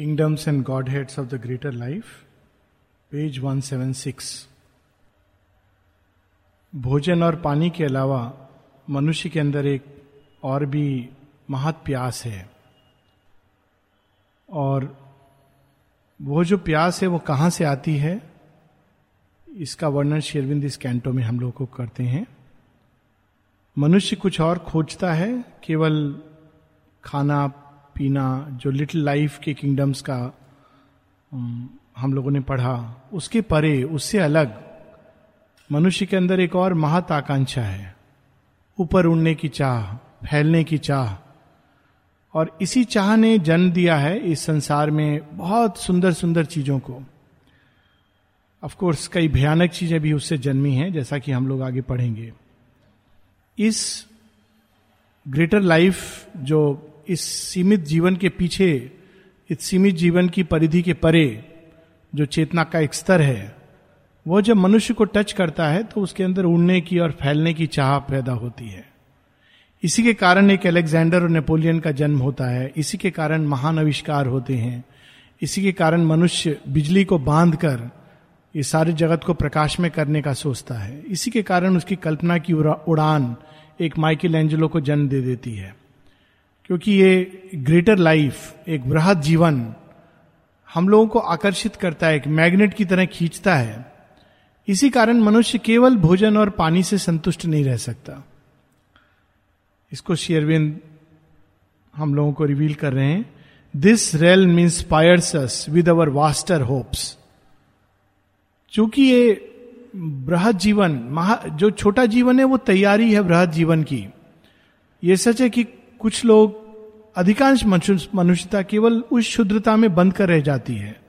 Kingdoms and Godheads of the Greater Life, page 176 भोजन और पानी के अलावा मनुष्य के अंदर एक और भी महत प्यास है। और वो जो प्यास है वो कहाँ से आती है? इसका वर्णन शेरविंद इस कैंटो में हम लोग को करते हैं। मनुष्य कुछ और खोजता है केवल खाना पीना, जो लिटिल लाइफ के किंगडम्स का हम लोगों ने पढ़ा, उसके परे, उससे अलग, मनुष्य के अंदर एक और महत आकांक्षा है। ऊपर उड़ने की चाह, फैलने की चाह। और इसी चाह ने जन्म दिया है इस संसार में बहुत सुंदर सुंदर चीज़ों को। ऑफ़ कोर्स कई भयानक चीज़ें भी उससे जन्मी हैं, जैसा कि हम लोग आगे पढ़ेंगे। इस ग्रेटर लाइफ जो इस सीमित जीवन के पीछे, इस सीमित जीवन की परिधि के परे जो चेतना का एक स्तर है वो जब मनुष्य को टच करता है तो उसके अंदर उड़ने की और फैलने की चाह पैदा होती है। इसी के कारण एक अलेक्जेंडर और नेपोलियन का जन्म होता है। इसी के कारण महान आविष्कार होते हैं। इसी के कारण मनुष्य बिजली को बाँध कर इस सारे जगत को प्रकाश में करने का सोचता है। इसी के कारण उसकी कल्पना की उड़ान एक माइकल एंजलो को जन्म दे देती है। क्योंकि ये ग्रेटर लाइफ एक बृहद जीवन हम लोगों को आकर्षित करता है, एक मैग्नेट की तरह खींचता है। इसी कारण मनुष्य केवल भोजन और पानी से संतुष्ट नहीं रह सकता। इसको शेयरविंद हम लोगों को रिवील कर रहे हैं। This realm inspires us with our vaster hopes चूँकि ये बृहद जीवन, महा, जो छोटा जीवन है, वो तैयारी है बृहद जीवन की। ये सच है कि कुछ लोग अधिकांश मनुष्यता केवल उस शुद्रता में बंद कर रह जाती है।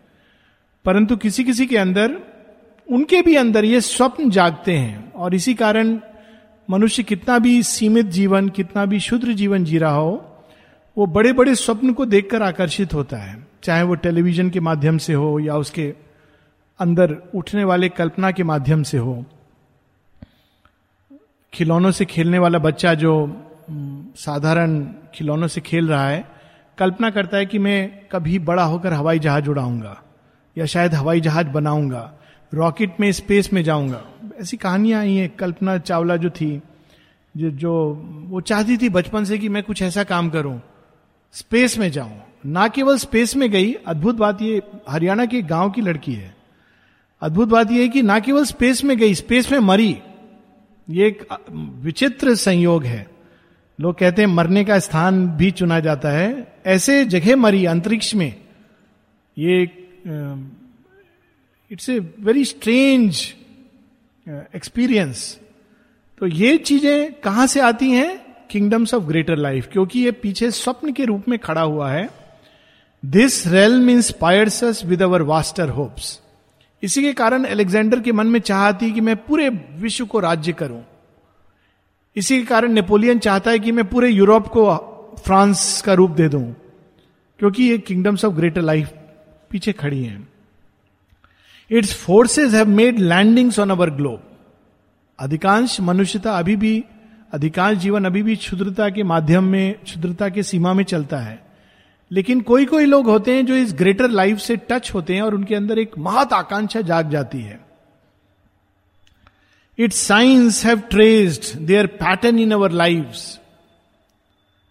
परंतु किसी किसी के अंदर, उनके भी अंदर ये स्वप्न जागते हैं और इसी कारण मनुष्य कितना भी सीमित जीवन, कितना भी शुद्र जीवन जी रहा हो, वो बड़े बड़े स्वप्न को देखकर आकर्षित होता है। चाहे वो टेलीविज़न के माध्यम से हो या उसके अंदर उठने वाले कल्पना के माध्यम से हो। खिलौनों से खेलने वाला बच्चा जो साधारण खिलौनों से खेल रहा है, कल्पना करता है कि मैं कभी बड़ा होकर हवाई जहाज़ उड़ाऊँगा, या शायद हवाई जहाज़ बनाऊँगा, रॉकेट में, स्पेस में जाऊँगा। ऐसी कहानियाँ आई हैं, कल्पना चावला जो थी, जो जो, वो चाहती थी बचपन से कि मैं कुछ ऐसा काम करूँ, स्पेस में जाऊँ। ना केवल स्पेस में गई, अद्भुत बात ये, हरियाणा के गाँव की लड़की है। अद्भुत बात यह है कि ना केवल स्पेस में गई, स्पेस में मरी। ये एक विचित्र संयोग है। लोग कहते हैं, मरने का स्थान भी चुना जाता है। ऐसे जगह मरी अंतरिक्ष में। ये it's a very strange experience तो ये चीज़ें कहाँ से आती हैं? किंगडम्स ऑफ़ ग्रेटर लाइफ क्योंकि ये पीछे स्वप्न के रूप में खड़ा हुआ है। This realm inspires us with our vaster hopes इसी के कारण अलेक्जेंडर के मन में चाहती कि मैं पूरे विश्व को राज्य करूँ। इसी के कारण नेपोलियन चाहता है कि मैं पूरे यूरोप को फ्रांस का रूप दे दूँ, क्योंकि ये किंगडम्स ऑफ़ ग्रेटर लाइफ पीछे खड़ी हैं। Its forces have made landings on our globe अधिकांश मनुष्यता अभी भी, अधिकांश जीवन अभी भी क्षुद्रता के माध्यम में, क्षुद्रता के सीमा में चलता है। लेकिन कोई कोई लोग होते हैं जो इस ग्रेटर लाइफ से टच होते हैं और उनके अंदर एक महत आकांक्षा जाग जाती है। Its signs have traced their pattern in our life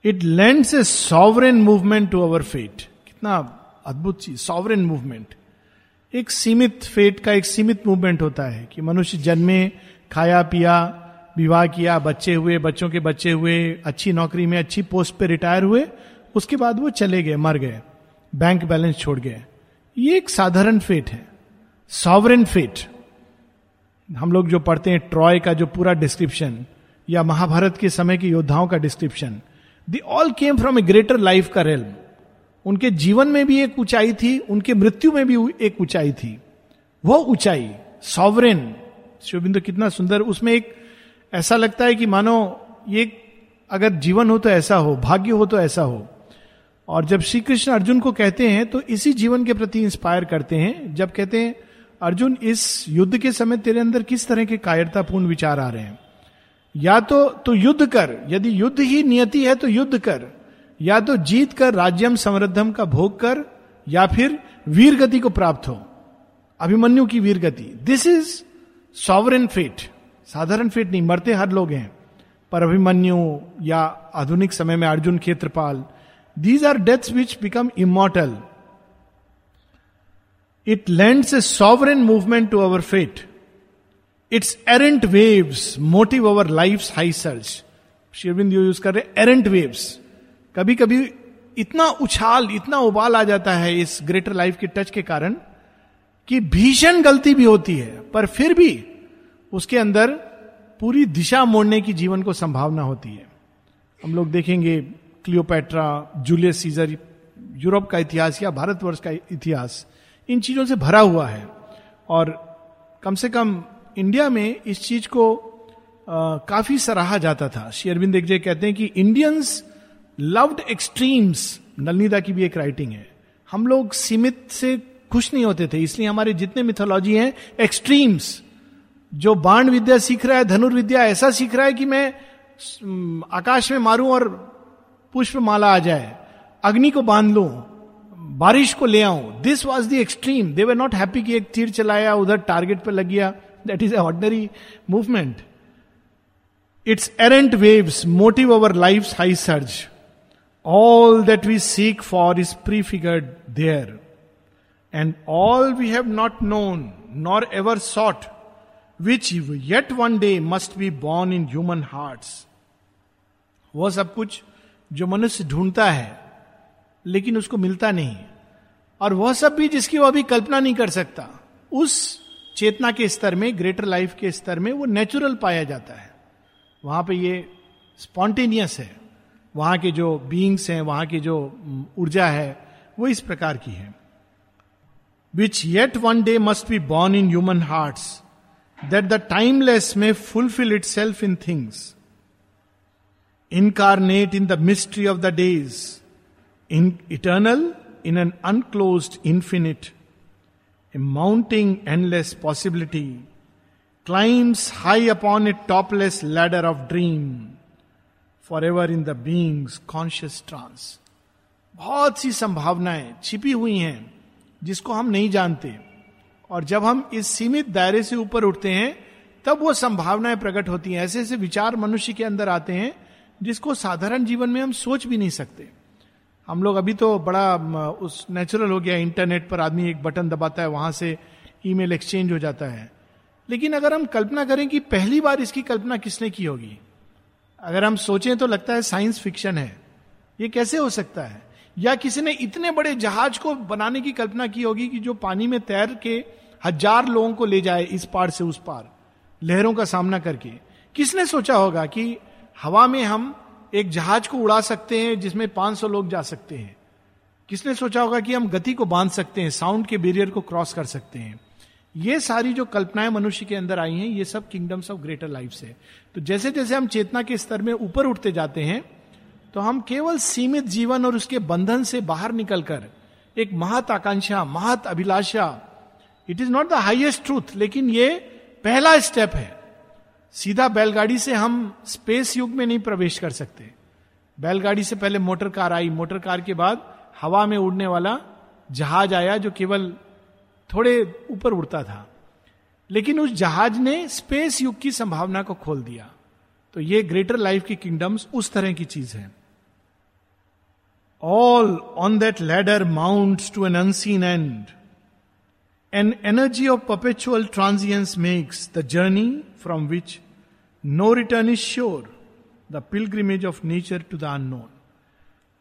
it lends a sovereign movement to our fate कितना अद्भुत चीज़ सॉवरन मूवमेंट एक सीमित फेट का एक सीमित मूवमेंट होता है कि मनुष्य जन्मे, खाया, पिया, विवाह किया, बच्चे हुए, बच्चों के बच्चे हुए, अच्छी नौकरी में, अच्छी पोस्ट पे रिटायर हुए, उसके बाद वो चले गए, मर गए बैंक बैलेंस छोड़ गए। ये एक साधारण फेट है सॉवरन फेट हम लोग जो पढ़ते हैं ट्रॉय का जो पूरा डिस्क्रिप्शन, या महाभारत के समय के योद्धाओं का description the all came from a greater life का रेल उनके जीवन में भी एक ऊंचाई थी, उनके मृत्यु में भी एक ऊंचाई थी। वो ऊंचाई सॉवरेन शिवबिंदु कितना सुंदर, उसमें एक ऐसा लगता है कि मानो ये अगर जीवन हो तो ऐसा हो, भाग्य हो तो ऐसा हो। और जब श्री कृष्ण अर्जुन को कहते हैं तो इसी जीवन के प्रति इंस्पायर करते हैं, जब कहते हैं अर्जुन, इस युद्ध के समय तेरे अंदर किस तरह के कायरतापूर्ण विचार आ रहे हैं? या तो तो युद्ध कर, यदि युद्ध ही नियति है तो युद्ध कर, या तो जीत कर राज्यम समृद्धम का भोग कर, या फिर वीर गति को प्राप्त हो। अभिमन्यु की वीर गति दिस इज़ सॉवरन फेट साधारण फेट नहीं, मरते हर लोग हैं। पर अभिमन्यु या आधुनिक समय में Arjun Khetarpal these are deaths which become immortal it a sovereign movement to our fate its errant waves motive our life high surge Sri Aurobindo use कर रहे एरेंट वेव्स कभी कभी इतना उछाल इतना उबाल आ जाता है इस ग्रेटर लाइफ के टच के कारण कि भीषण गलती भी होती है पर फिर भी उसके अंदर पूरी दिशा मोड़ने की जीवन को संभावना होती है हम लोग देखेंगे क्लियोपैट्रा जूलियस सीजर यूरोप का इतिहास या भारतवर्ष का इतिहास इन चीज़ों से भरा हुआ है। और कम से कम इंडिया में इस चीज़ को काफ़ी सराहा जाता था। शेयरबिंद एक जय कहते हैं कि इंडियंस लव्ड एक्सट्रीम्स नलनीदा की भी एक राइटिंग है। हम लोग सीमित से खुश नहीं होते थे, इसलिए हमारे जितने मिथोलॉजी हैं एक्सट्रीम्स जो बाण विद्या सीख रहा है धनुर्विद्या ऐसा सीख रहा है कि मैं आकाश में मारूं और पुष्प माला आ जाए, अग्नि को बाँध लू। बारिश को ले आऊँ। This was the extreme they were not happy कि एक तीर चलाया, उधर टारगेट पर लग गया। That is a ordinary movement its errant waves motive our life high surge all that we seek for is prefigured there and all we have not known nor ever sought which yet one day must be born in human heart वह सब कुछ जो मनुष्य ढूंढता है लेकिन उसको मिलता नहीं। और वह सब भी जिसकी वह अभी कल्पना नहीं कर सकता उस चेतना के स्तर में ग्रेटर लाइफ के स्तर में वो नेचुरल पाया जाता है। वहाँ पे ये स्पॉन्टेनियस है। वहाँ के जो बींग्स हैं वहाँ की जो ऊर्जा है वो इस प्रकार की है। Which yet one day must be born in human hearts the timeless में fulfil itself in things incarnate in the mystery of the days, in eternal in an unclosed infinite, a mounting endless possibility, climbs high upon a topless ladder of dream, forever in the being's conscious trance. बहुत सी संभावनाएँ छिपी हुई हैं जिसको हम नहीं जानते और जब हम इस सीमित दायरे से ऊपर उठते हैं तब वो संभावनाएँ प्रकट होती हैं ऐसे ऐसे विचार मनुष्य के अंदर आते हैं जिसको साधारण जीवन में हम सोच भी नहीं सकते हम लोग अभी तो बड़ा उस नेचुरल हो गया इंटरनेट पर आदमी एक बटन दबाता है, वहाँ से ईमेल एक्सचेंज हो जाता है। लेकिन अगर हम कल्पना करें कि पहली बार इसकी कल्पना किसने की होगी? अगर हम सोचें तो लगता है साइंस फिक्शन है। ये कैसे हो सकता है? या किसी ने इतने बड़े जहाज़ को बनाने की कल्पना की होगी कि जो पानी में तैर के हज़ार लोगों को ले जाए इस पार से उस पार, लहरों का सामना करके? किसने सोचा होगा कि हवा में हम एक जहाज़ को उड़ा सकते हैं, जिसमें 500 लोग जा सकते हैं। किसने सोचा होगा कि हम गति को बाँध सकते हैं, साउंड के बैरियर को क्रॉस कर सकते हैं? ये सारी जो कल्पनाएँ मनुष्य के अंदर आई हैं, ये सब किंगडम्स ऑफ़ ग्रेटर लाइफ से तो जैसे जैसे हम चेतना के स्तर में ऊपर उठते जाते हैं तो हम केवल सीमित जीवन और उसके बंधन से बाहर निकलकर, एक महत आकांक्षा, महत अभिलाषा it is not the highest truth लेकिन ये पहला स्टेप है। सीधा बैलगाड़ी से हम स्पेस युग में नहीं प्रवेश कर सकते। बैलगाड़ी से पहले मोटर कार आई। मोटर कार के बाद हवा में उड़ने वाला जहाज़ आया जो केवल थोड़े ऊपर उड़ता था। लेकिन उस जहाज़ ने स्पेस युग की संभावना को खोल दिया। तो ये ग्रेटर लाइफ की किंगडम्स उस तरह की चीज़ है। All on that ladder mount to an unseen end. An energy of perpetual transience makes the journey from which no return is sure, the pilgrimage of nature to the unknown.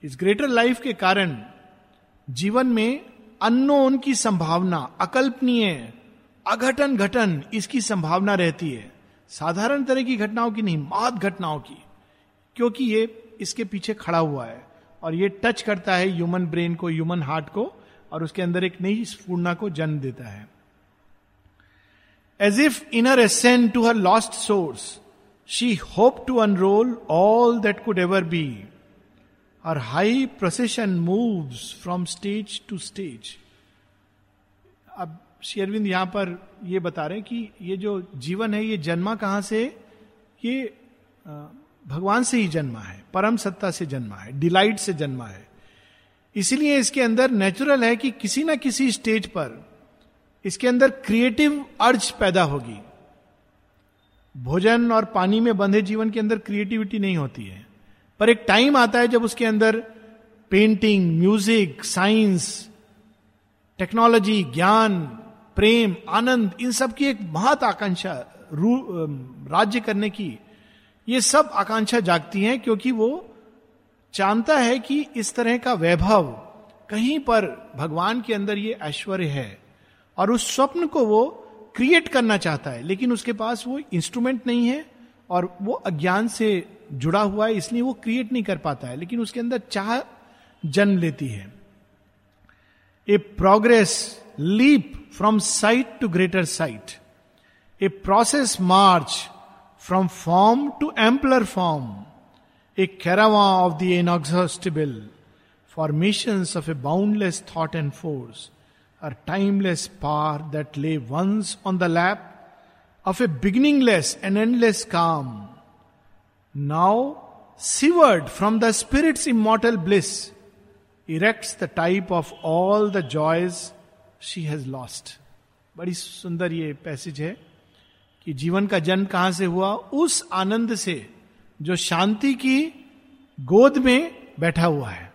इस greater life के कारण जीवन में unknown की संभावना अकल्पनीय अघटन घटन इसकी संभावना रहती है साधारण तरह की घटनाओं की नहीं महत घटनाओं की क्योंकि ये इसके पीछे खड़ा हुआ है और ये टच करता है ह्यूमन ब्रेन को ह्यूमन हार्ट को और उसके अंदर एक नई स्पूर्णा को जन्म देता है। As if inner ascend to her lost source she hope to unroll all that could ever be और high procession move from stage to stage अब शेरविंद यहाँ पर ये बता रहे हैं कि ये जो जीवन है, ये जन्मा कहाँ से? ये भगवान से ही जन्मा है, परम सत्ता से जन्मा है, डिलाइट से जन्मा है। इसीलिए इसके अंदर नेचुरल है कि किसी ना किसी स्टेज पर इसके अंदर क्रिएटिव अर्ज़ पैदा होगी। भोजन और पानी में बंधे जीवन के अंदर क्रिएटिविटी नहीं होती है। पर एक टाइम आता है जब उसके अंदर पेंटिंग म्यूज़िक साइंस टेक्नोलॉजी ज्ञान, प्रेम, आनंद, इन सब की एक महत आकांक्षा राज्य करने की, ये सब आकांक्षा जागती हैं क्योंकि वो जानता है कि इस तरह का वैभव कहीं पर भगवान के अंदर ये ऐश्वर्य है और उस स्वप्न को वो क्रिएट करना चाहता है, लेकिन उसके पास वो इंस्ट्रूमेंट नहीं है और वो अज्ञान से जुड़ा हुआ है, इसलिए वो क्रिएट नहीं कर पाता है, लेकिन उसके अंदर चाह जन्म लेती है। A progress leap from sight to greater sight a process march from form to ampler form a caravan of the inexhaustible formation of a boundless thought and force a timeless power that lay once on the lap of a beginningless and endless calm. Now, severed from the Spirit's immortal bliss, erects the type of all the joys she has lost. बड़ी सुंदर ये passage है कि जीवन का जन्म कहाँ से हुआ उस आनंद से जो शांति की गोद में बैठा हुआ है,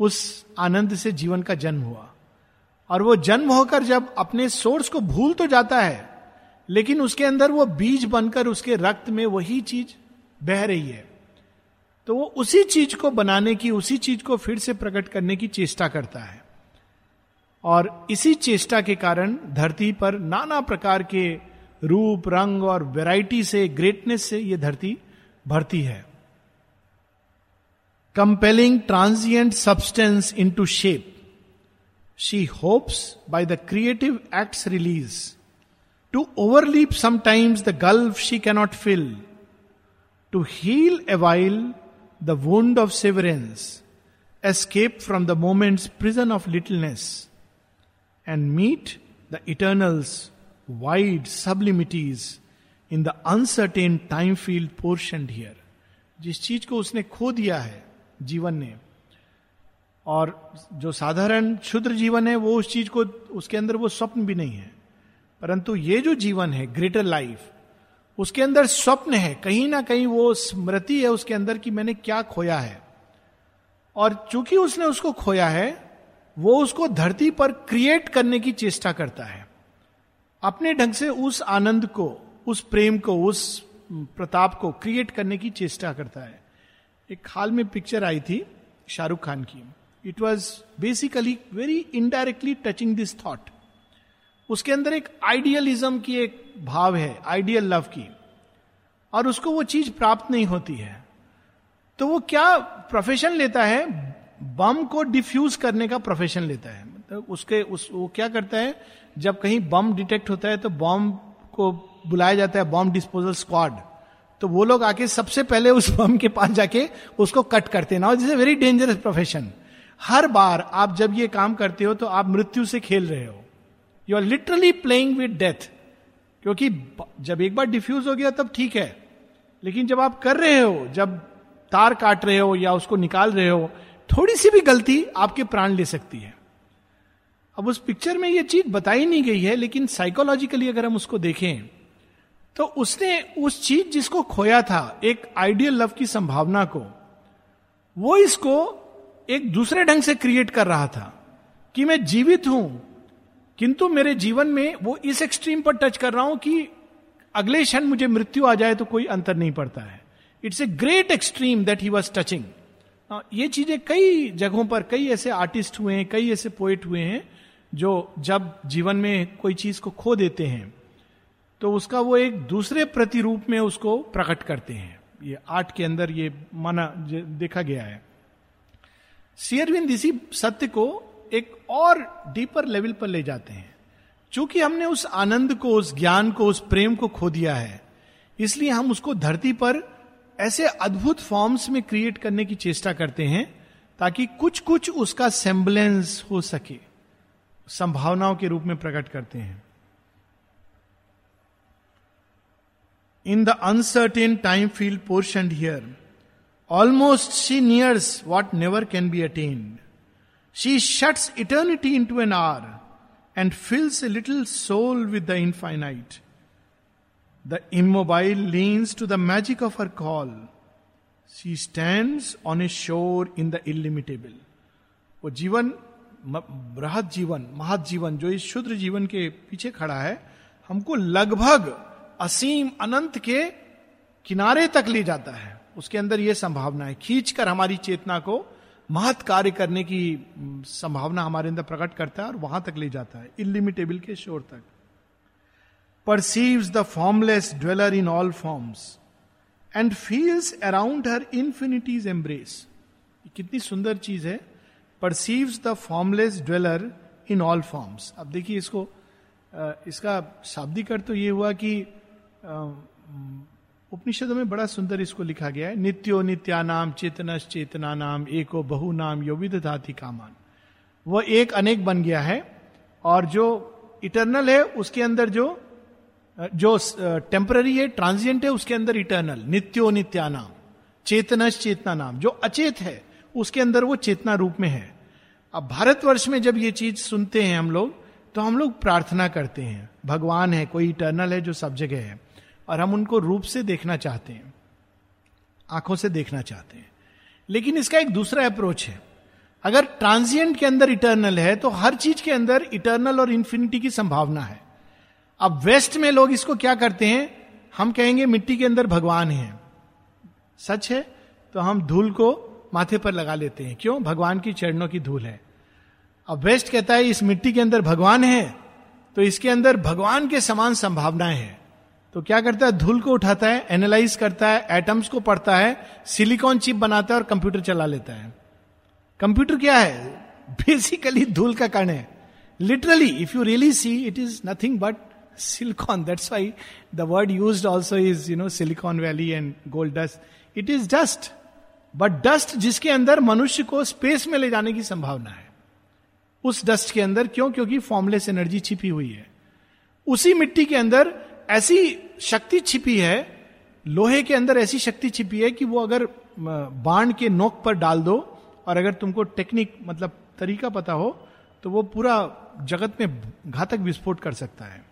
उस आनंद से जीवन का जन्म हुआ। और वो जन्म होकर जब अपने सोर्स को भूल तो जाता है, लेकिन उसके अंदर वो बीज बनकर उसके रक्त में वही चीज़ बह रही है तो वो उसी चीज़ को बनाने की, उसी चीज़ को फिर से प्रकट करने की चेष्टा करता है। और इसी चेष्टा के कारण धरती पर नाना प्रकार के रूप, रंग और वैरायटी से ग्रेटनेस से ये धरती भरती है। Compelling transient substance into shape she hopes by the creative acts release to overleap sometimes the gulf she cannot fill to heal a while the wound of severance escape from the moment's prison of littleness and meet the eternal's wide sublimities in the uncertain time field portioned here. जिस चीज़ को उसने खो दिया है, जीवन ने, और जो साधारण क्षुद्र जीवन है, वो उस चीज़ को, उसके अंदर वो स्वप्न भी नहीं है। परंतु ये जो जीवन है ग्रेटर लाइफ उसके अंदर स्वप्न है। कहीं ना कहीं वो स्मृति है उसके अंदर कि मैंने क्या खोया है। और चूँकि उसने उसको खोया है, वो उसको धरती पर क्रिएट करने की चेष्टा करता है। अपने ढंग से उस आनंद को उस प्रेम को, उस प्रताप को क्रिएट करने की चेष्टा करता है। एक हाल में पिक्चर आई थी शाहरुख खान की। It was basically very indirectly touching this thought उसके अंदर एक आइडियलिज्म की एक भाव है आइडियल लव की। और उसको वो चीज़ प्राप्त नहीं होती है। तो वो क्या प्रोफेशन लेता है? बम को डिफ्यूज करने का प्रोफेशन लेता है। मतलब उसके, उस, वो क्या करता है? जब कहीं बम डिटेक्ट होता है तो बम को बुलाया जाता है बॉम्ब डिस्पोजल स्क्वाड तो वो लोग आके सबसे पहले उस बम के पास जाके उसको कट करते ना ए वेरी डेंजरस प्रोफेशन हर बार आप जब ये काम करते हो तो आप मृत्यु से खेल रहे हो। You are literally playing with death क्योंकि जब एक बार डिफ्यूज हो गया, तब ठीक है। लेकिन जब आप कर रहे हो, जब तार काट रहे हो या उसको निकाल रहे हो, थोड़ी सी भी गलती आपके प्राण ले सकती है। अब उस पिक्चर में ये चीज़ बताई नहीं गई है, लेकिन साइकोलॉजिकली अगर हम उसको देखें तो उसने उस चीज़ जिसको खोया था, एक आइडियल लव की संभावना को, वो इसको एक दूसरे ढंग से क्रिएट कर रहा था कि मैं जीवित हूँ, किंतु मेरे जीवन में वो इस एक्सट्रीम पर टच कर रहा हूँ कि अगले क्षण मुझे मृत्यु आ जाए तो कोई अंतर नहीं पड़ता है। It's a great extreme that he was touching ये चीज़ें कई जगहों पर कई ऐसे आर्टिस्ट हुए हैं, कई ऐसे पोइट हुए हैं जो जब जीवन में कोई चीज़ को खो देते हैं तो उसका वो एक दूसरे प्रतिरूप में उसको प्रकट करते हैं। ये आर्ट के अंदर ये माना देखा गया है। शेयरविंद इसी सत्य को एक और डीपर लेवल पर ले जाते हैं। चूँकि हमने उस आनंद को, उस ज्ञान को, उस प्रेम को खो दिया है, इसलिए हम उसको धरती पर ऐसे अद्भुत फॉर्म्स में क्रिएट करने की चेष्टा करते हैं, ताकि कुछ कुछ उसका सेम्बलेंस हो सके। संभावनाओं के रूप में प्रकट करते हैं। In the uncertain time field portion here almost she nears what never can be attained she shuts eternity into an hour and fills a little soul with the infinite the immobile leans to the magic of her call she stands on a shore in the illimitable वो जीवन बृहद जीवन महत जीवन, जो इस शुद्र जीवन के पीछे खड़ा है, हमको लगभग असीम अनंत के किनारे तक ले जाता है। उसके अंदर यह संभावना है। खींचकर हमारी चेतना को महत कार्य करने की संभावना हमारे अंदर प्रकट करता है और वहाँ तक ले जाता है। इलिमिटेबल के शोर तक। Perceives the formless dweller in all forms and feels around her infinities embrace कितनी सुंदर चीज़ है। Perceives the formless dweller in all forms अब देखिए इसको इसका शाब्दिक अर्थ तो ये हुआ कि उपनिषदों में बड़ा सुंदर इसको लिखा गया है। नित्यो नित्यानाम चेतनश चेतना नाम एको बहु नाम यो विध धाति कामान। वह एक अनेक बन गया है और जो इटर्नल है, उसके अंदर जो जो टेम्पररी है ट्रांजिएंट है, उसके अंदर इटर्नल नित्यो नित्यानाम चेतनश चेतना नाम जो अचेत है, उसके अंदर वो चेतना रूप में है। अब भारतवर्ष में जब ये चीज़ सुनते हैं हम लोग तो हम लोग प्रार्थना करते हैं। भगवान है, कोई इटर्नल है जो सब जगह है। और हम उनको रूप से देखना चाहते हैं। आँखों से देखना चाहते हैं। लेकिन इसका एक दूसरा अप्रोच है। अगर ट्रांजिएंट के अंदर इटर्नल है तो हर चीज़ के अंदर इटर्नल और इंफिनिटी की संभावना है। अब वेस्ट में लोग इसको क्या करते हैं? हम कहेंगे मिट्टी के अंदर भगवान है। सच है? तो हम धूल को माथे पर लगा लेते हैं। क्यों? भगवान की चरणों की धूल है। अब वेस्ट कहता है, इस मिट्टी के अंदर भगवान है तो इसके अंदर भगवान के समान संभावनाएँ हैं। तो क्या करता है? धूल को उठाता है एनालाइज करता है एटम्स को पढ़ता है सिलिकॉन चिप बनाता है और कंप्यूटर चला लेता है। कंप्यूटर क्या है? बेसिकली धूल का कण है। Literally if you really see it is nothing but silicon that's why the word use also is you know silicon valley and gold dust it is dust but dust जिसके अंदर मनुष्य को स्पेस में ले जाने की संभावना है। उस डस्ट के अंदर क्यों? क्योंकि फॉर्मलेस एनर्जी छिपी हुई है। उसी मिट्टी के अंदर ऐसी शक्ति छिपी है, लोहे के अंदर ऐसी शक्ति छिपी है कि वो अगर बाण के नोक पर डाल दो और अगर तुमको टेक्निक मतलब तरीका पता हो तो वो पूरा जगत में घातक विस्फोट कर सकता है।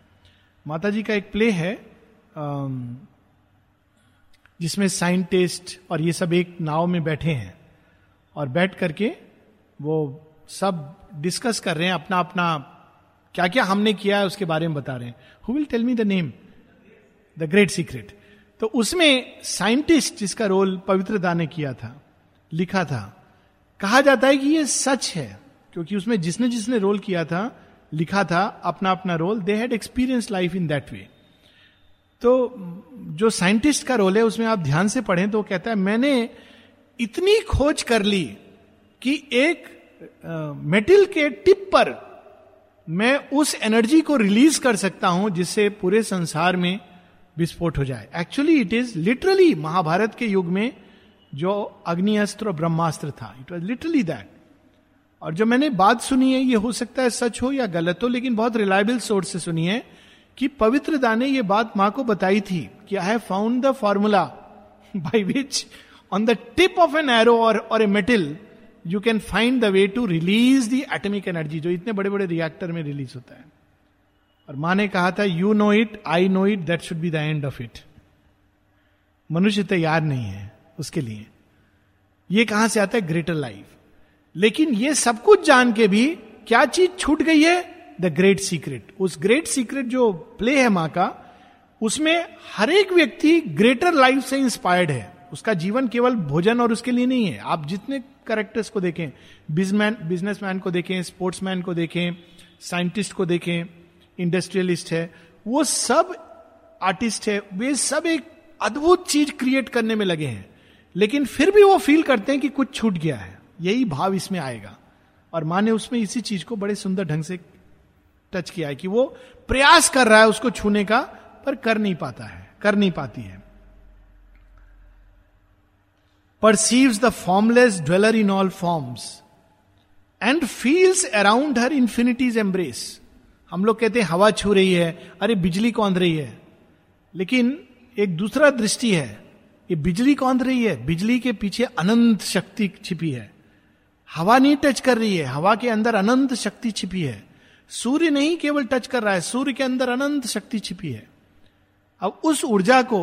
माता जी का एक प्ले है जिसमें साइंटिस्ट और ये सब एक नाव में बैठे हैं और बैठ करके वो सब डिस्कस कर रहे हैं, अपना अपना क्या क्या हमने किया है उसके बारे में बता रहे हैं। Who will tell me the name the great secret तो उसमें साइंटिस्ट जिसका रोल पवित्रता ने किया था, लिखा था, कहा जाता है कि ये सच है, क्योंकि उसमें जिसने जिसने रोल किया था, लिखा था, अपना अपना role they had experience life in that way तो जो साइंटिस्ट का रोल है, उसमें आप ध्यान से पढ़ें तो कहता है, मैंने इतनी खोज कर ली कि एक मेटल के टिप पर मैं उस एनर्जी को रिलीज़ कर सकता हूँ जिससे पूरे संसार में विस्फोट हो जाए। Actually it is literally Mahabharata के युग में जो अग्नि अस्त्र और ब्रह्मास्त्र था। इट वॉज़ लिटरली दैट और जो मैंने बात सुनी है, ये हो सकता है सच हो या गलत हो, लेकिन बहुत रिलायबल सोर्स से सुनी है। कि पवित्र दाने ये बात माँ को बताई थी कि I have found the formula by which on the tip of an arrow और a metal you can find the way to release the atomic energy जो इतने बड़े बड़े रिएक्टर में रिलीज़ होता है। और माँ ने कहा था you know it I know it that should be the end of it मनुष्य तैयार नहीं है उसके लिए। ये कहाँ से आता है? ग्रेटर लाइफ लेकिन ये सब कुछ जान के भी क्या चीज़ छूट गई है? द ग्रेट सीक्रेट उस ग्रेट सीक्रेट जो प्ले है माँ का, उसमें हर एक व्यक्ति ग्रेटर लाइफ से इंस्पायर्ड है। उसका जीवन केवल भोजन और उसके लिए नहीं है। आप जितने करेक्टर्स को देखें बिजमैन बिजनेसमैन को देखें स्पोर्ट्समैन को देखें साइंटिस्ट को देखें इंडस्ट्रियलिस्ट है, वो सब आर्टिस्ट है। वे सब एक अद्भुत चीज़ क्रिएट करने में लगे हैं। लेकिन फिर भी वो फील करते हैं कि कुछ छूट गया है। यही भाव इसमें आएगा। और माँ ने उसमें इसी चीज़ को बड़े सुंदर ढंग से टच किया है कि वो प्रयास कर रहा है उसको छूने का, पर कर नहीं पाता है, कर नहीं पाती है। Perceives the formless dweller in all forms and feels around her infinities embrace हम लोग कहते हैं, हवा छू रही है, अरे बिजली कौंध रही है। लेकिन एक दूसरा दृष्टि है, ये बिजली कौंध रही है, बिजली के पीछे अनंत शक्ति छिपी है। हवा नहीं टच कर रही है, हवा के अंदर अनंत शक्ति छिपी है। सूर्य नहीं केवल टच कर रहा है, सूर्य के अंदर अनंत शक्ति छिपी है। अब उस ऊर्जा को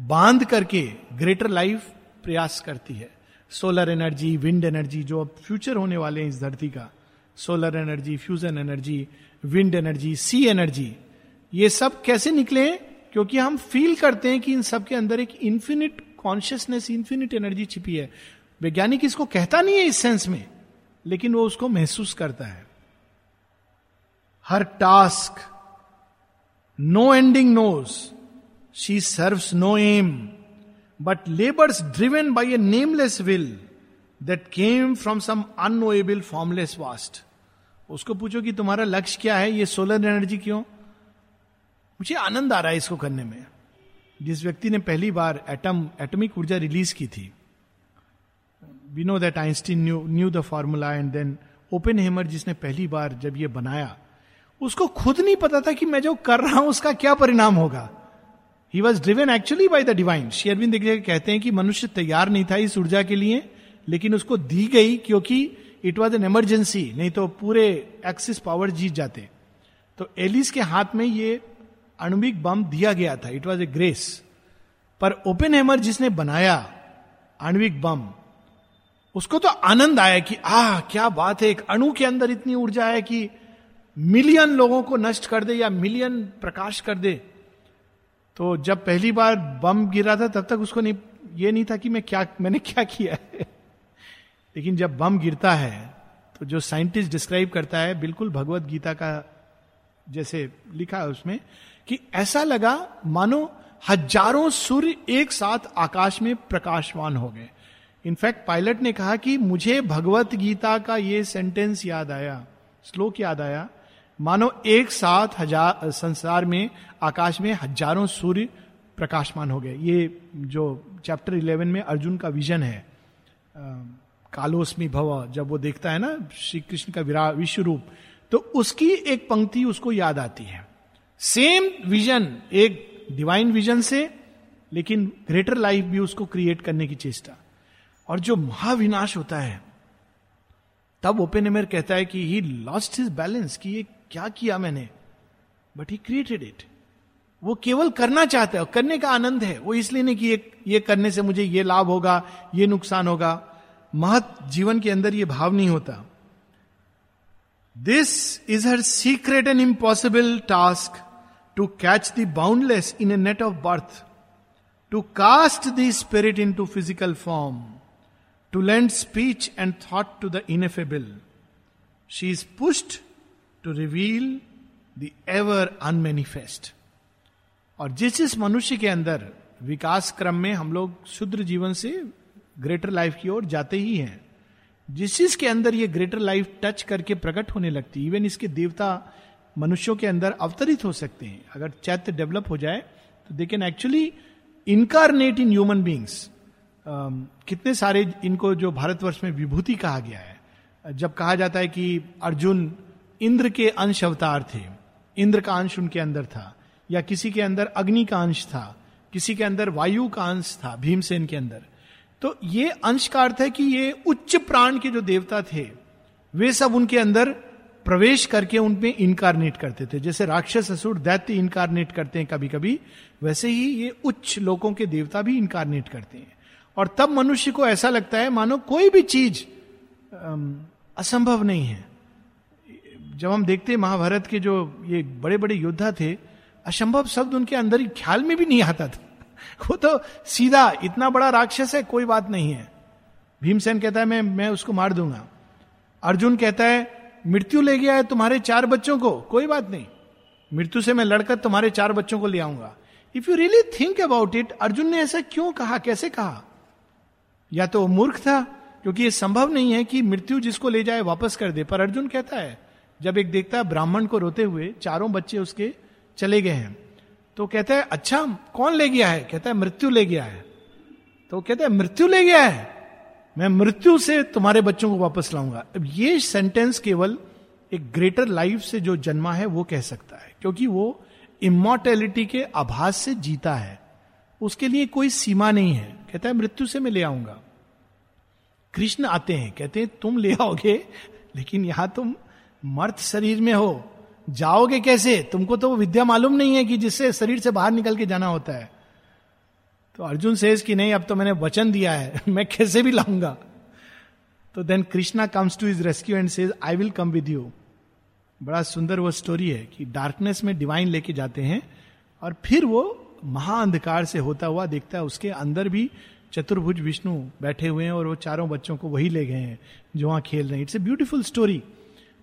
बाँध करके ग्रेटर लाइफ प्रयास करती है। सोलर एनर्जी विंड एनर्जी जो अब फ्यूचर होने वाले हैं इस धरती का। Solar energy fusion energy wind energy sea energy ये सब कैसे निकले क्योंकि हम फील करते हैं कि इन सब के अंदर एक इंफिनिट कॉन्शियसनेस इंफिनिट एनर्जी छिपी है। वैज्ञानिक इसको कहता नहीं है इस सेंस में, लेकिन वो उसको महसूस करता है। Her task no ending knows she serves no aim but labours driven by a nameless will that came from some unknowable formless vast उसको पूछो कि तुम्हारा लक्ष्य क्या है? ये सोलर एनर्जी क्यों? मुझे आनंद आ रहा है इसको करने में। जिस व्यक्ति ने पहली बार एटम एटमिक ऊर्जा रिलीज़ की थी we know that Einstein knew knew the formula and then Oppenheimer जिसने पहली बार जब ये बनाया उसको खुद नहीं पता था कि मैं जो कर रहा हूँ, उसका क्या परिणाम होगा। He was driven actually by the divine शेयरविंद कहते हैं कि मनुष्य तैयार नहीं था इस ऊर्जा के लिए, लेकिन उसको दी गई क्योंकि इट वॉज़ एन इमरजेंसी नहीं तो पूरे एक्सिस पावर जीत जाते। तो एलिस के हाथ में ये आणुविक बम दिया गया था। इट वॉज़ ए ग्रेस पर ओपन हेमर जिसने बनाया आणविक बम, उसको तो आनंद आया कि आ क्या बात है, एक अणु के अंदर इतनी ऊर्जा है कि मिलियन लोगों को नष्ट कर दे या मिलियन प्रकाश कर दे तो जब पहली बार बम गिरा था, तब तक उसको नहीं, ये नहीं था कि मैं क्या, मैंने क्या किया है। लेकिन जब बम गिरता है तो जो साइंटिस्ट डिस्क्राइब करता है, बिल्कुल भगवत गीता का जैसे लिखा है उसमें, कि ऐसा लगा, मानो हज़ारों सूर्य एक साथ आकाश में प्रकाशवान हो गए। इनफैक्ट पायलट ने कहा कि मुझे भगवत गीता का ये सेंटेंस याद आया, श्लोक याद आया मानो एक साथ हज़ार, संसार में, आकाश में हज़ारों सूर्य प्रकाशमान हो गए। ये जो चैप्टर इलेवन में अर्जुन का विजन है कालोस्मी भव, जब वो देखता है ना श्री कृष्ण का विरा विश्व रूप तो उसकी एक पंक्ति उसको याद आती है। सेम विजन एक डिवाइन विजन से, लेकिन ग्रेटर लाइफ भी उसको क्रिएट करने की चेष्टा। और जो महाविनाश होता है, तब ओपन एमर कहता है कि ही लॉस्ट हिज बैलेंस कि ये क्या किया मैंने? बट ही क्रिएटेड इट वो केवल करना चाहते हैं और करने का आनंद है। वो इसलिए नहीं कि ये, ये करने से मुझे ये लाभ होगा ये नुकसान होगा। महत जीवन के अंदर ये भाव नहीं होता। This is her secret and impossible task to catch the boundless in a net of birth to cast the spirit into physical form to lend speech and thought to the ineffable she is pushed to reveal the ever unmanifest. और जिस जिस मनुष्य के अंदर विकास क्रम में हम लोग शुद्र जीवन से ग्रेटर लाइफ की ओर जाते ही हैं, जिस चीज़ के अंदर ये ग्रेटर लाइफ टच करके प्रकट होने लगती है इवन इसके देवता मनुष्यों के अंदर अवतरित हो सकते हैं। अगर चैत्य डेवलप हो जाए तो they can actually incarnate in human beings कितने सारे इनको जो भारतवर्ष में विभूति कहा गया है। जब कहा जाता है कि अर्जुन इंद्र के अंश अवतार थे। इंद्र का अंश उनके अंदर था, या किसी के अंदर अग्नि का अंश था, किसी के अंदर वायु का अंश था, भीमसेन के अंदर। तो ये अंश का अर्थ है कि ये उच्च प्राण के जो देवता थे, वे सब उनके अंदर प्रवेश करके उनमें इनकारनेट करते थे। जैसे राक्षस, असुर, दैत्य इनकारनेट करते हैं कभी कभी वैसे ही ये उच्च लोगों के देवता भी इनकारनेट करते हैं। और तब मनुष्य को ऐसा लगता है, मानो कोई भी चीज़ असंभव नहीं है। जब हम देखते हैं महाभारत के जो ये बड़े बड़े योद्धा थे, असंभव शब्द उनके अंदर ही ख्याल में भी नहीं आता था। वो तो सीधा, इतना बड़ा राक्षस है, कोई बात नहीं है। भीमसेन कहता है, मैं मैं उसको मार दूँगा। अर्जुन कहता है, मृत्यु ले गया है तुम्हारे चार बच्चों को, कोई बात नहीं। मृत्यु से मैं लड़कर तुम्हारे चार बच्चों को ले आऊँगा। If you really think about it Arjun ने ऐसा क्यों कहा, कैसे कहा? या तो मूर्ख था, क्योंकि ये संभव नहीं है कि मृत्यु जिसको ले जाए वापस कर दे, पर अर्जुन कहता है जब एक देखता है ब्राह्मण को रोते हुए चारों बच्चे उसके चले गए हैं तो कहता है अच्छा कौन ले गया है? कहता है, मृत्यु ले गया है। तो कहता है, मृत्यु ले गया है? मैं मृत्यु से तुम्हारे बच्चों को वापस लाऊँगा। अब ये सेंटेंस केवल एक ग्रेटर लाइफ से जो जन्मा है, वो कह सकता है, क्योंकि वो इमोर्टेलिटी के आभास से जीता है। उसके लिए कोई सीमा नहीं है। कहता है, मृत्यु से मैं ले आऊँगा। कृष्ण आते हैं, कहते हैं, तुम ले आओगे, लेकिन यहाँ तुम मर्थ शरीर में हो, जाओगे कैसे? तुमको तो वो विद्या मालूम नहीं है कि जिससे शरीर से बाहर निकल के जाना होता है। तो अर्जुन सेज कि नहीं, अब तो मैंने वचन दिया है, मैं कैसे भी लाऊँगा? तो then Krishna comes to his rescue and says I will come with you बड़ा सुंदर वो स्टोरी है कि डार्कनेस में डिवाइन लेके जाते हैं और फिर वो महाअंधकार से होता हुआ देखता है, उसके अंदर भी चतुर्भुज विष्णु बैठे हुए हैं और वो चारों बच्चों को वही ले गए हैं, जो वहाँ खेल रहे हैं। It's a beautiful story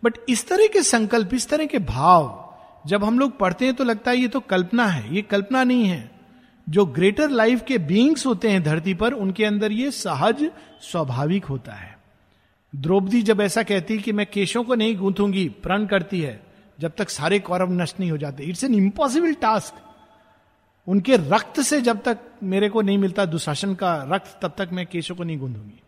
but इस तरह के संकल्प, इस तरह के भाव, जब हम लोग पढ़ते हैं तो लगता है ये तो कल्पना है, ये कल्पना नहीं है। जो ग्रेटर लाइफ के बींग्स होते हैं धरती पर, उनके अंदर ये सहज, स्वाभाविक होता है। द्रौपदी जब ऐसा कहती है कि मैं केशों को नहीं गूंथूँगी, प्रण करती है, जब तक सारे कौरव नष्ट नहीं हो जाते। इट्स एन इम्पॉसिबल टास्क उनके रक्त से जब तक मेरे को नहीं मिलता, दुशासन का रक्त, तब तक मैं केशों को नहीं गूंधूँगी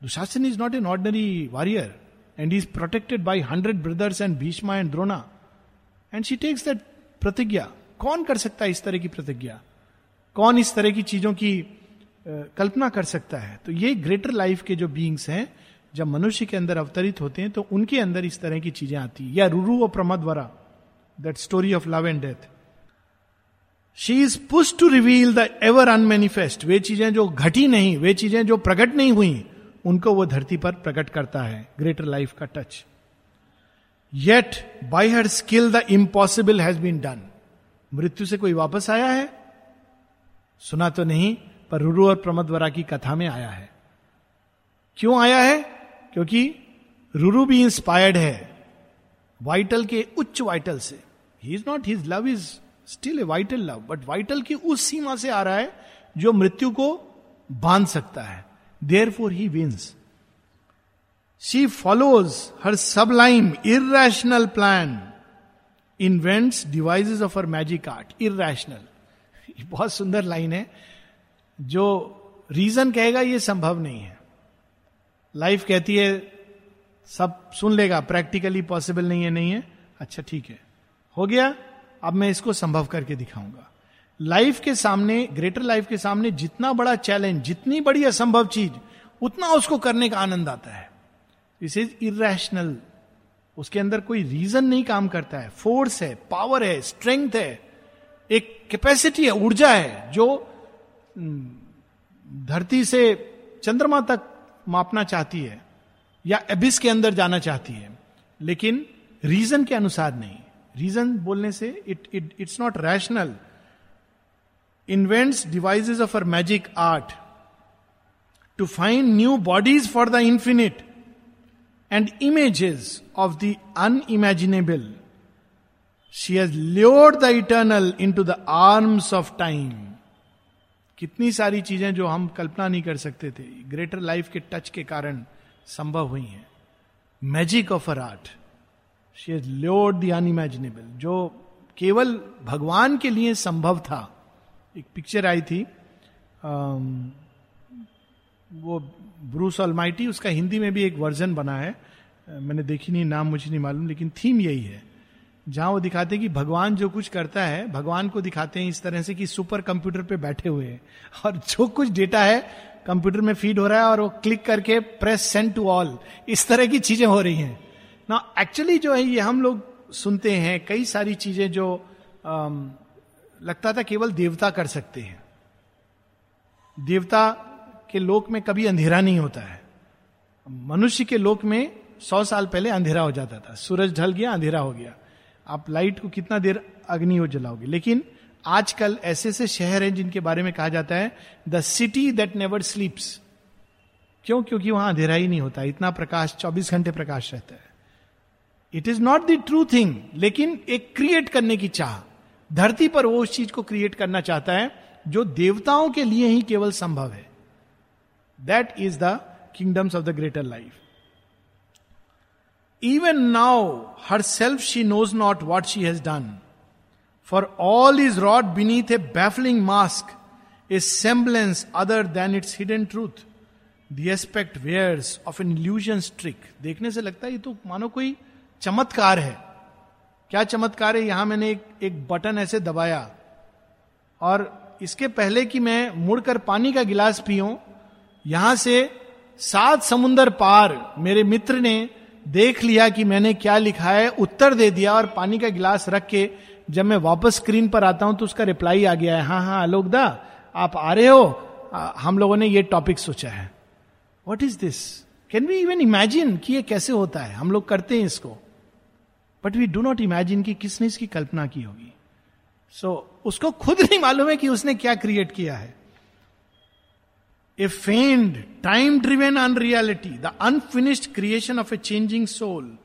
Dushasan is not an ordinary warrior and is protected by hundred brothers and Bhishma and Drona and she takes that pratigya कौन कर सकता है इस तरह की प्रतिज्ञा? कौन इस तरह की चीज़ों की कल्पना कर सकता है? तो ये ग्रेटर लाइफ के जो बींग्स हैं, जब मनुष्य के अंदर अवतरित होते हैं तो उनके अंदर इस तरह की चीज़ें आती है। या रुरु व Pramadvara that story of love and death she is push to reveal the ever unmanifest वे चीज़ें जो घटी नहीं, वे चीज़ें जो प्रकट नहीं हुई उनको वो धरती पर प्रकट करता है ग्रेटर लाइफ का touch yet by her skill the impossible has been done मृत्यु से कोई वापस आया है? सुना तो नहीं, पर रुरु और प्रमदवरा की कथा में आया है। क्यों आया है? क्योंकि रुरु भी इंस्पायर्ड है। वाइटल के उच्च वाइटल से। He is not his love is still a vital love but vital की उस सीमा से आ रहा है जो मृत्यु को बाँध सकता है। Therefore he wins she follows her sublime irrational plan invents devices of her magic art irrational बहुत सुंदर लाइन है। जो रीजन कहेगा, ये संभव नहीं है। लाइफ कहती है, सब सुन लेगा प्रैक्टिकली पॉसिबल नहीं है नहीं है। अच्छा ठीक है। हो गया। अब मैं इसको संभव करके दिखाऊँगा। लाइफ के सामने ग्रेटर लाइफ के सामने जितना बड़ा चैलेंज जितनी बड़ी असंभव चीज़ उतना उसको करने का आनंद आता है। दिस इज़ इेशनल उसके अंदर कोई रीजन नहीं काम करता है। फोर्स है पावर है स्ट्रेंथ है। एक कैपेसिटी है ऊर्जा है जो हम्म, धरती से चंद्रमा तक मापना चाहती है या एबिस के अंदर जाना चाहती है। लेकिन रीजन के अनुसार नहीं। रीजन बोलने से it it it's not rational devices of her magic art to find new bodies for the infinite and images of the unimaginable she has lured the eternal into the arms of time कितनी सारी चीज़ें जो हम कल्पना नहीं कर सकते थे। Greater life के टच के कारण संभव हुई हैं। Magic of her art she is lured the unimaginable जो केवल भगवान के लिए संभव था। एक पिक्चर आई थी वो ब्रूस ऑलमाइटी उसका हिंदी में भी एक वर्जन बना है। मैंने देखी नहीं, नाम मुझे नहीं मालूम, लेकिन थीम यही है। जहाँ वो दिखाते हैं कि भगवान जो कुछ करता है, भगवान को दिखाते हैं इस तरह से कि सुपर कंप्यूटर पे बैठे हुए हैं। और जो कुछ डेटा है कंप्यूटर में फ़ीड हो रहा है और वो क्लिक करके प्रेस सेंड टू ऑल इस तरह की चीज़ें हो रही हैं। ना एक्चुअली जो है, ये हम लोग सुनते हैं, कई सारी चीज़ें जो लगता था केवल देवता कर सकते हैं। देवता के लोक में कभी अंधेरा नहीं होता है। मनुष्य के लोक में सौ साल पहले अंधेरा हो जाता था। सूरज ढल गया, अंधेरा हो गया। आप लाइट को कितना देर अग्नि हो जलाओगे? लेकिन आजकल ऐसे ऐसे शहर हैं जिनके बारे में कहा जाता है, the city that never sleeps. क्यों? क्योंकि वहाँ अंधेरा ही नहीं होता। इतना प्रकाश 24 घंटे प्रकाश रहता है। It is not the true thing लेकिन एक क्रिएट करने की चाह। धरती पर वो उस चीज़ को क्रिएट करना चाहता है जो देवताओं के लिए ही केवल संभव है। That is the kingdoms of the greater life even now her self she knows not what she has done for all is wrought beneath a baffling mask a semblance other than its hidden truth the aspect wears of an illusion trick देखने से लगता है ये तो मानो कोई चमत्कार है। क्या चमत्कार है यहाँ मैंने एक, एक बटन ऐसे दबाया। और इसके पहले कि मैं मुड़कर पानी का गिलास पीऊं यहाँ से सात समुंदर पार मेरे मित्र ने देख लिया कि मैंने क्या लिखा है उत्तर दे दिया और पानी का गिलास रख के जब मैं वापस स्क्रीन पर आता हूँ तो उसका रिप्लाई आ गया है हाँ हाँ आलोक दा आप आ रहे हो? आ, हम लोगों ने ये टॉपिक सोचा है। What is this can we even imagine कि ये कैसे होता है? हम लोग करते हैं इसको। But we do not imagine कि किसने इसकी कल्पना की होगी। सो so, उसको खुद नहीं मालूम है कि उसने क्या क्रिएट किया है। A fiend time driven unreality the unfinished creation of a changing soul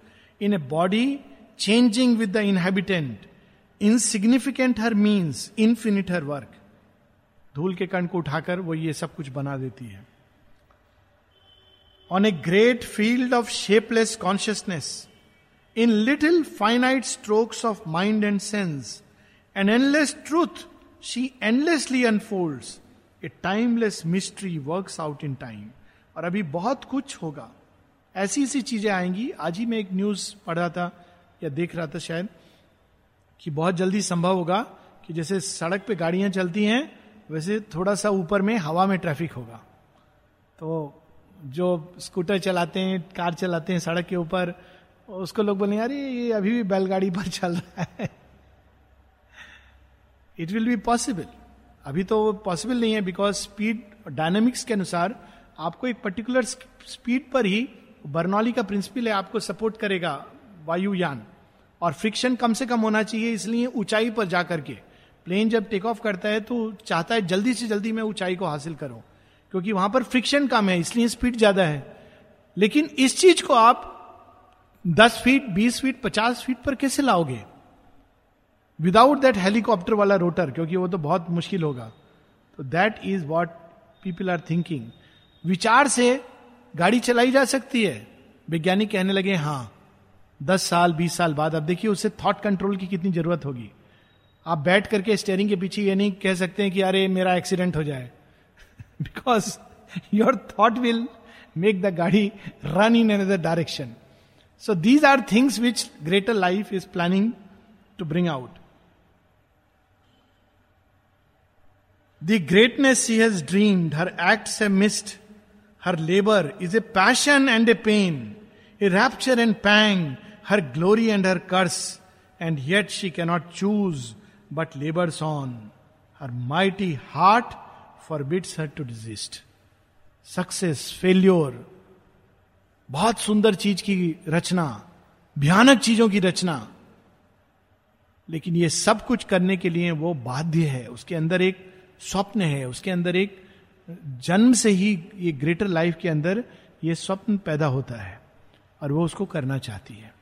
in a body changing with the inhabitant insignificant her means infinite her work धूल के कण को उठाकर वो ये सब कुछ बना देती है। On a great field of shapeless consciousness in little finite strokes of mind and sense an endless truth she endlessly unfold a timeless mystery work out in time और अभी बहुत कुछ होगा। ऐसी ऐसी चीज़ें आएँगी। आज ही मैं एक न्यूज़ पढ़ रहा था, या देख रहा था शायद, कि बहुत जल्दी संभव होगा कि जैसे सड़क पे गाड़ियाँ चलती हैं, वैसे थोड़ा सा ऊपर में हवा में ट्रैफ़िक होगा। तो जो स्कूटर चलाते हैं कार चलाते हैं सड़क के ऊपर उसको लोग बोले अरे, ये अभी भी बैलगाड़ी पर चल रहा है। इट विल बी पॉसिबल अभी तो पॉसिबल नहीं है बिकॉज़ स्पीड डायनेमिक्स के अनुसार आपको एक पर्टिकुलर स्पीड पर ही बर्नौली का प्रिंसिपल है, आपको सपोर्ट करेगा वायुयान और फ्रिक्शन कम से कम होना चाहिए, इसलिए ऊंचाई पर जाकर के प्लेन जब टेक ऑफ़ करता है तो चाहता है जल्दी से जल्दी मैं ऊंचाई को हासिल करूँ, क्योंकि वहाँ पर फ्रिक्शन कम है, इसलिए स्पीड ज़्यादा है। लेकिन इस चीज़ को आप 10 फीट 20 फीट 50 फीट पर कैसे लाओगे? विदाउट दैट हेलीकॉप्टर वाला रोटर क्योंकि वो तो बहुत मुश्किल होगा। तो that is what people are thinking विचार से गाड़ी चलाई जा सकती है। वैज्ञानिक कहने लगे, हाँ, दस साल, बीस साल बाद। अब देखिए, उससे थॉट कंट्रोल की कितनी ज़रूरत होगी। आप बैठ करके स्टेयरिंग के पीछे ये नहीं कह सकते हैं कि, अरे, मेरा एक्सीडेंट हो जाए। Because your thought will make the gaadi run in another direction So these are things which greater life is planning to bring out. The greatness she has dreamed, her acts have missed, her labor is a passion and a pain, a rapture and pang, her glory and her curse, and yet she cannot choose but labors on. Her mighty heart forbids her to desist. Success, failure, बहुत सुंदर चीज़ की रचना, भयानक चीज़ों की रचना। लेकिन ये सब कुछ करने के लिए वो बाध्य है। उसके अंदर एक स्वप्न है। उसके अंदर एक जन्म से ही ये ग्रेटर लाइफ के अंदर ये स्वप्न पैदा होता है और वो उसको करना चाहती है।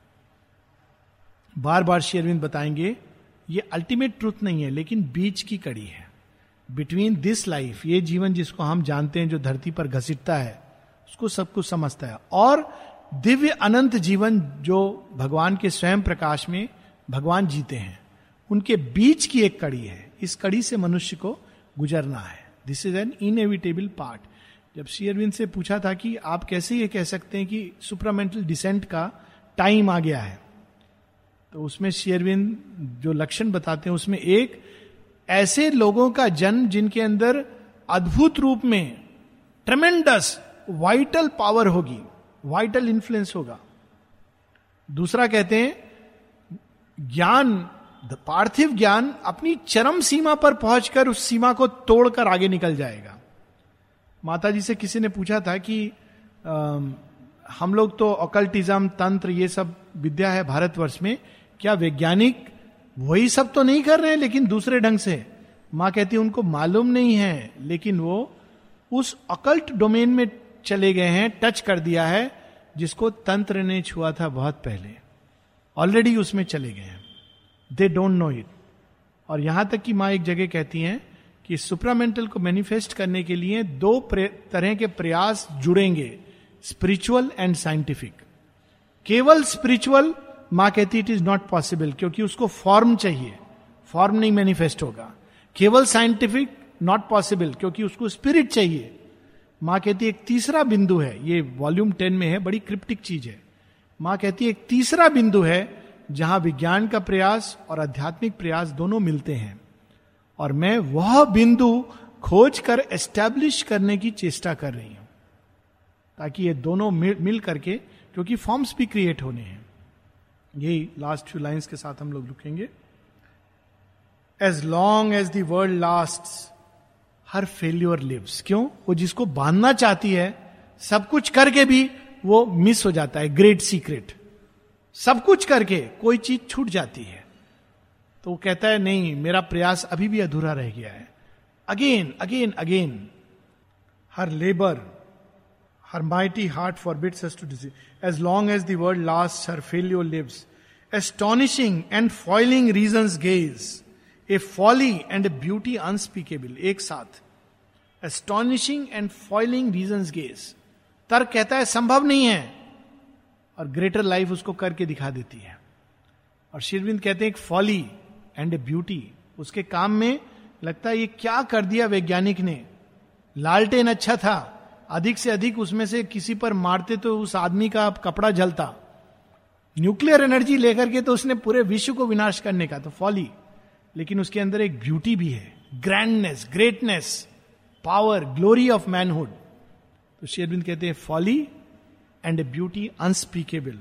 बार बार शेरविंद बताएँगे, ये अल्टीमेट ट्रूथ नहीं है, लेकिन बीच की कड़ी है। बिटवीन दिस लाइफ ये जीवन जिसको हम जानते हैं, जो धरती पर घसीटता है उसको सब कुछ समझता है। और दिव्य अनंत जीवन जो भगवान के स्वयं प्रकाश में भगवान जीते हैं, उनके बीच की एक कड़ी है। इस कड़ी से मनुष्य को गुजरना है। This is an inevitable part जब शेयरविंद से पूछा था कि आप कैसे ये कह सकते हैं कि सुपरामेंटल डिसेंट का टाइम आ गया है तो उसमें शेयरविंद जो लक्षण बताते हैं, उसमें एक, ऐसे लोगों का जन्म जिनके अंदर अद्भुत रूप में ट्रमेंडस वाइटल पावर होगी वाइटल इंफ्लुएंस होगा। दूसरा कहते हैं ज्ञान पार्थिव ज्ञान अपनी चरम सीमा पर पहुंचकर उस सीमा को तोड़कर आगे निकल जाएगा। माता जी से किसी ने पूछा था कि आ, हम लोग तो अकल्टिज्म तंत्र ये सब विद्या है भारतवर्ष में क्या वैज्ञानिक वही सब तो नहीं कर रहे हैं लेकिन दूसरे ढंग से? माँ कहती उनको मालूम नहीं है लेकिन वो उस अकल्ट डोमेन में चले गए हैं, टच कर दिया है, जिसको तंत्र ने छुआ था बहुत पहले। ऑलरेडी उसमें चले गए हैं। दे डोंट नो इट और यहाँ तक कि माँ एक जगह कहती हैं कि सुप्रामेंटल को मैनिफेस्ट करने के लिए दो तरह के प्रयास जुड़ेंगे स्पिरिचुअल एंड साइंटिफिक केवल स्पिरिचुअल माँ कहती इट इज़ नॉट पॉसिबल क्योंकि उसको फॉर्म चाहिए। फॉर्म नहीं मैनिफेस्ट होगा। केवल साइंटिफिक नॉट पॉसिबल क्योंकि उसको स्पिरिट चाहिए। माँ कहती एक तीसरा बिंदु है। ये वॉल्यूम टेन में है बड़ी क्रिप्टिक चीज़ है। माँ कहती एक तीसरा बिंदु है जहाँ विज्ञान का प्रयास और आध्यात्मिक प्रयास दोनों मिलते हैं। और मैं वह बिंदु खोज कर एस्टैब्लिश करने की चेष्टा कर रही हूँ। ताकि ये दोनों मिल, मिल करके क्योंकि फॉर्म्स भी क्रिएट होने हैं। यही लास्ट फ्यू लाइंस के साथ हम लोग रुकेंगे। As long as the world last her failure lives क्यों? वो जिसको बांधना चाहती है, सब कुछ करके भी वो मिस हो जाता है ग्रेट सीक्रेट सब कुछ करके कोई चीज़ छूट जाती है। तो वो कहता है, नहीं, मेरा प्रयास अभी भी अधूरा रह गया है. Again again again her labour her mighty heart forbids to disease as long as the world last her failure lives astonishing and foiling reason gaze a folly and a beauty unspeakable एक साथ astonishing and foiling reason guess तर्क कहता है संभव नहीं है और greater life उसको करके दिखा देती है और शिरविंद कहते हैं एक फॉली एंड ए ब्यूटी उसके काम में लगता है ये क्या कर दिया वैज्ञानिक ने लालटेन अच्छा था अधिक से अधिक उसमें से किसी पर मारते तो उस आदमी का कपड़ा जलता न्यूक्लियर एनर्जी लेकर के तो उसने पूरे विश्व को विनाश करने का तो फॉली लेकिन उसके अंदर एक ब्यूटी भी है grandness greatness power glory of manhood तो शेरविंद कहते हैं folly and a beauty unspeakable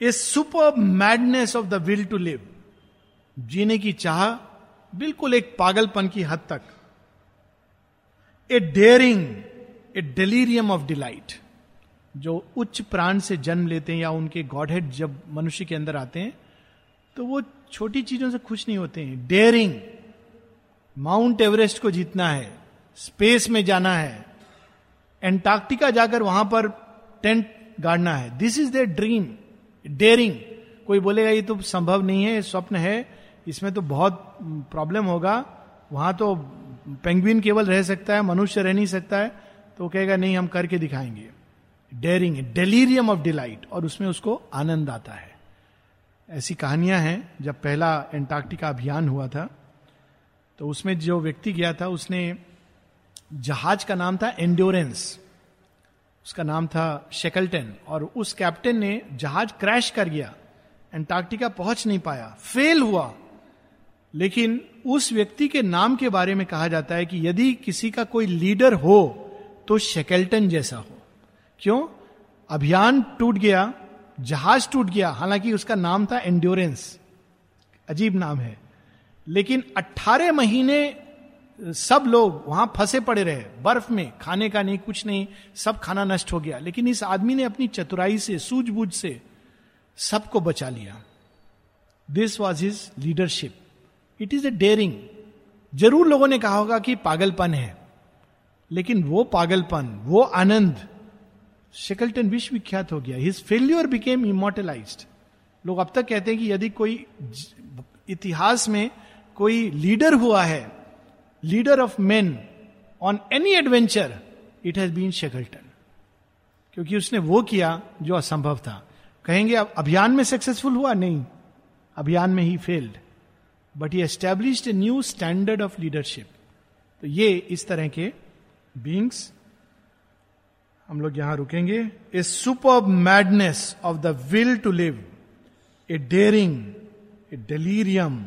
a super madness of the will to live जीने की चाह बिल्कुल एक पागलपन की हद तक। A daring a delirium of delight जो उच्च प्राण से जन्म लेते हैं या उनके गॉड जब मनुष्य के अंदर आते हैं तो वो छोटी चीज़ों से खुश नहीं होते हैं। डेयरिंग माउंट एवरेस्ट को जीतना है, स्पेस में जाना है, एंटार्क्टिका जाकर वहाँ पर टेंट गाड़ना है। This is their dream daring कोई बोलेगा, ये तो संभव नहीं है स्वप्न है, इसमें तो बहुत प्रॉब्लम होगा। वहाँ तो पेंगुइन केवल रह सकता है, मनुष्य रह नहीं सकता है। तो कहेगा, नहीं, हम करके दिखाएँगे। डेयरिंग डेलीरियम ऑफ़ डिलाइट और उसमें उसको आनंद आता है। ऐसी कहानियाँ हैं, जब पहला एंटार्क्टिका अभियान हुआ था तो उसमें जो व्यक्ति गया था, उसने जहाज़ का नाम था एंड्योरेंस उसका नाम था शेकल्टन और उस कैप्टन ने जहाज़ क्रैश कर गया। एंटार्क्टिका पहुँच नहीं पाया। फेल हुआ। लेकिन उस व्यक्ति के नाम के बारे में कहा जाता है कि यदि किसी का कोई लीडर हो तो शेकल्टन जैसा हो। क्यों? अभियान टूट गया, जहाज़ टूट गया। हालाँकि उसका नाम था एंड्योरेंस अजीब नाम है। लेकिन 18 महीने सब लोग वहाँ फंसे पड़े रहे, बर्फ़ में, खाने का नहीं, कुछ नहीं, सब खाना नष्ट हो गया। लेकिन इस आदमी ने अपनी चतुराई से, सूझबूझ से सबको बचा लिया। This was his leadership it is a daring ज़रूर लोगों ने कहा होगा कि पागलपन है, लेकिन वो पागलपन, वो आनंद, शिकल्टन विश्वविख्यात हो गया। हिज फेल्यूर बिकेम इमोटलाइज लोग अब तक कहते हैं कि यदि कोई इतिहास में कोई लीडर हुआ है, leader of men on any adventure it has been Shackleton क्योंकि उसने वो किया जो असंभव था। कहेंगे, अब अभियान में सक्सेसफुल हुआ? नहीं। अभियान में ही failed but he established a new standard of leadership तो ये इस तरह के बींग्स हम लोग यहाँ रुकेंगे। A super madness of the will to live a daring a delirium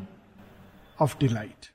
of delight